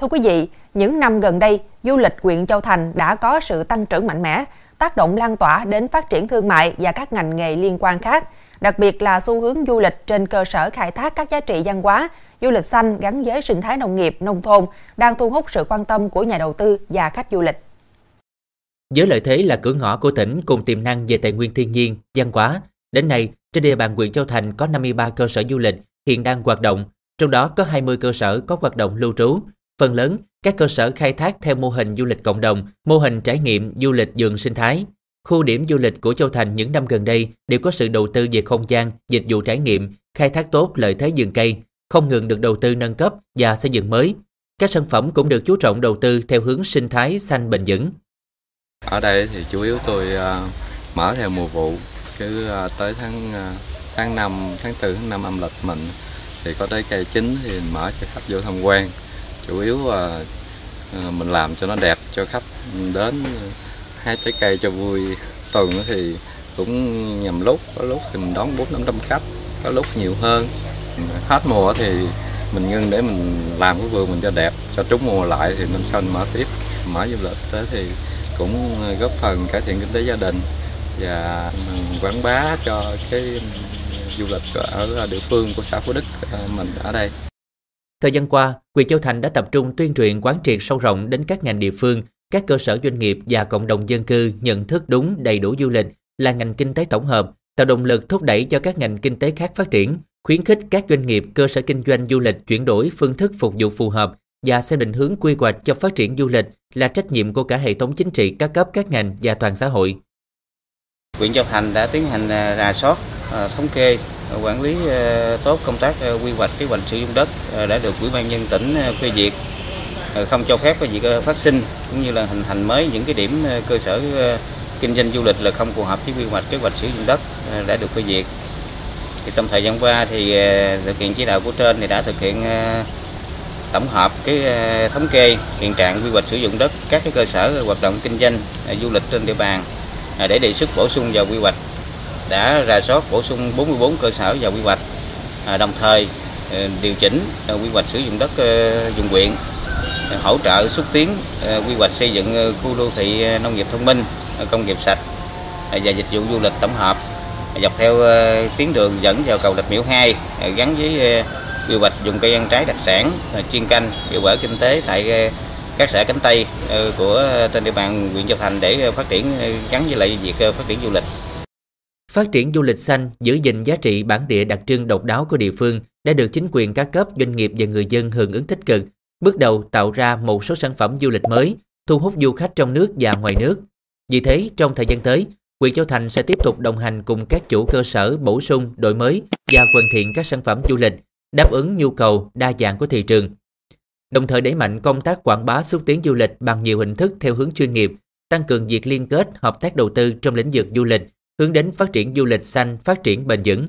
Thưa quý vị, những năm gần đây, du lịch huyện Châu Thành đã có sự tăng trưởng mạnh mẽ, tác động lan tỏa đến phát triển thương mại và các ngành nghề liên quan khác, đặc biệt là xu hướng du lịch trên cơ sở khai thác các giá trị văn hóa, du lịch xanh gắn với sinh thái nông nghiệp, nông thôn đang thu hút sự quan tâm của nhà đầu tư và khách du lịch. Với lợi thế là cửa ngõ của tỉnh cùng tiềm năng về tài nguyên thiên nhiên, văn hóa, đến nay trên địa bàn huyện Châu Thành có 53 cơ sở du lịch hiện đang hoạt động, trong đó có 20 cơ sở có hoạt động lưu trú, Phần lớn, các cơ sở khai thác theo mô hình du lịch cộng đồng, mô hình trải nghiệm du lịch vườn sinh thái. Khu điểm du lịch của Châu Thành những năm gần đây đều có sự đầu tư về không gian, dịch vụ trải nghiệm, khai thác tốt lợi thế vườn cây, không ngừng được đầu tư nâng cấp và xây dựng mới. Các sản phẩm cũng được chú trọng đầu tư theo hướng sinh thái xanh bền vững. Ở đây thì chủ yếu tôi à, mở theo mùa vụ, cứ à, tới tháng à, tháng 5, tháng 4, tháng 5 âm lịch mình thì có trái cây chính thì mở cho khách vô tham quan chủ yếu là ờ, mình làm cho nó đẹp cho khách. Đến hái trái cây cho vui tuần thì cũng nhầm lúc, có lúc thì mình đón bốn năm trăm khách, có lúc nhiều hơn. Hết mùa thì mình ngưng để mình làm cái vườn mình cho đẹp, cho trúng mùa lại thì năm sau mình mở tiếp, mở du lịch. Tới thì cũng góp phần cải thiện kinh tế gia đình và ừ, quảng bá cho cái du lịch ở địa phương của xã Phú Đức ờ, mình ở đây. Thời gian qua, huyện Châu Thành đã tập trung tuyên truyền quán triệt sâu rộng đến các ngành địa phương, các cơ sở doanh nghiệp và cộng đồng dân cư nhận thức đúng đầy đủ du lịch là ngành kinh tế tổng hợp, tạo động lực thúc đẩy cho các ngành kinh tế khác phát triển, khuyến khích các doanh nghiệp cơ sở kinh doanh du lịch chuyển đổi phương thức phục vụ phù hợp và xây định hướng quy hoạch cho phát triển du lịch là trách nhiệm của cả hệ thống chính trị các cấp các ngành và toàn xã hội. Huyện Châu Thành đã tiến hành à, rà soát, à, thống kê Ờ, quản lý ờ, tốt công tác ờ, quy hoạch kế hoạch sử dụng đất đã được ủy ban nhân tỉnh phê duyệt. Không cho phép cái việc phát sinh, cũng như là hình thành mới những cái điểm cơ sở kinh doanh du lịch là không phù hợp với quy hoạch kế hoạch sử dụng đất đã được phê duyệt. Thì trong thời gian qua thì thực hiện chỉ đạo của trên thì đã thực hiện tổng hợp cái thống kê hiện trạng quy hoạch sử dụng đất, các cái cơ sở hoạt động kinh doanh du lịch trên địa bàn để đề xuất bổ sung vào quy hoạch đã rà soát bổ sung 44 cơ sở vào quy hoạch, à, đồng thời ờ, điều chỉnh ờ, quy hoạch sử dụng đất ờ, dùng quyện, hỗ trợ xúc tiến quy hoạch xây dựng khu đô thị nông nghiệp thông minh, công nghiệp sạch à, và dịch vụ du lịch tổng hợp dọc theo tuyến đường dẫn vào cầu Rạch Miễu 2 gắn với quy hoạch dùng cây ăn trái đặc sản chuyên canh hiệu quả kinh tế tại các xã cánh Tây của trên địa bàn huyện Châu Thành để phát triển gắn với lại việc phát triển du lịch. Phát triển du lịch xanh, giữ gìn giá trị bản địa đặc trưng độc đáo của địa phương đã được chính quyền các cấp, doanh nghiệp và người dân hưởng ứng tích cực, bước đầu tạo ra một số sản phẩm du lịch mới, thu hút du khách trong nước và ngoài nước. Vì thế, trong thời gian tới, huyện Châu Thành sẽ tiếp tục đồng hành cùng các chủ cơ sở bổ sung, đổi mới và hoàn thiện các sản phẩm du lịch, đáp ứng nhu cầu đa dạng của thị trường. Đồng thời đẩy mạnh công tác quảng bá xúc tiến du lịch bằng nhiều hình thức theo hướng chuyên nghiệp, tăng cường việc liên kết, hợp tác đầu tư trong lĩnh vực du lịch hướng đến phát triển du lịch xanh, phát triển bền vững.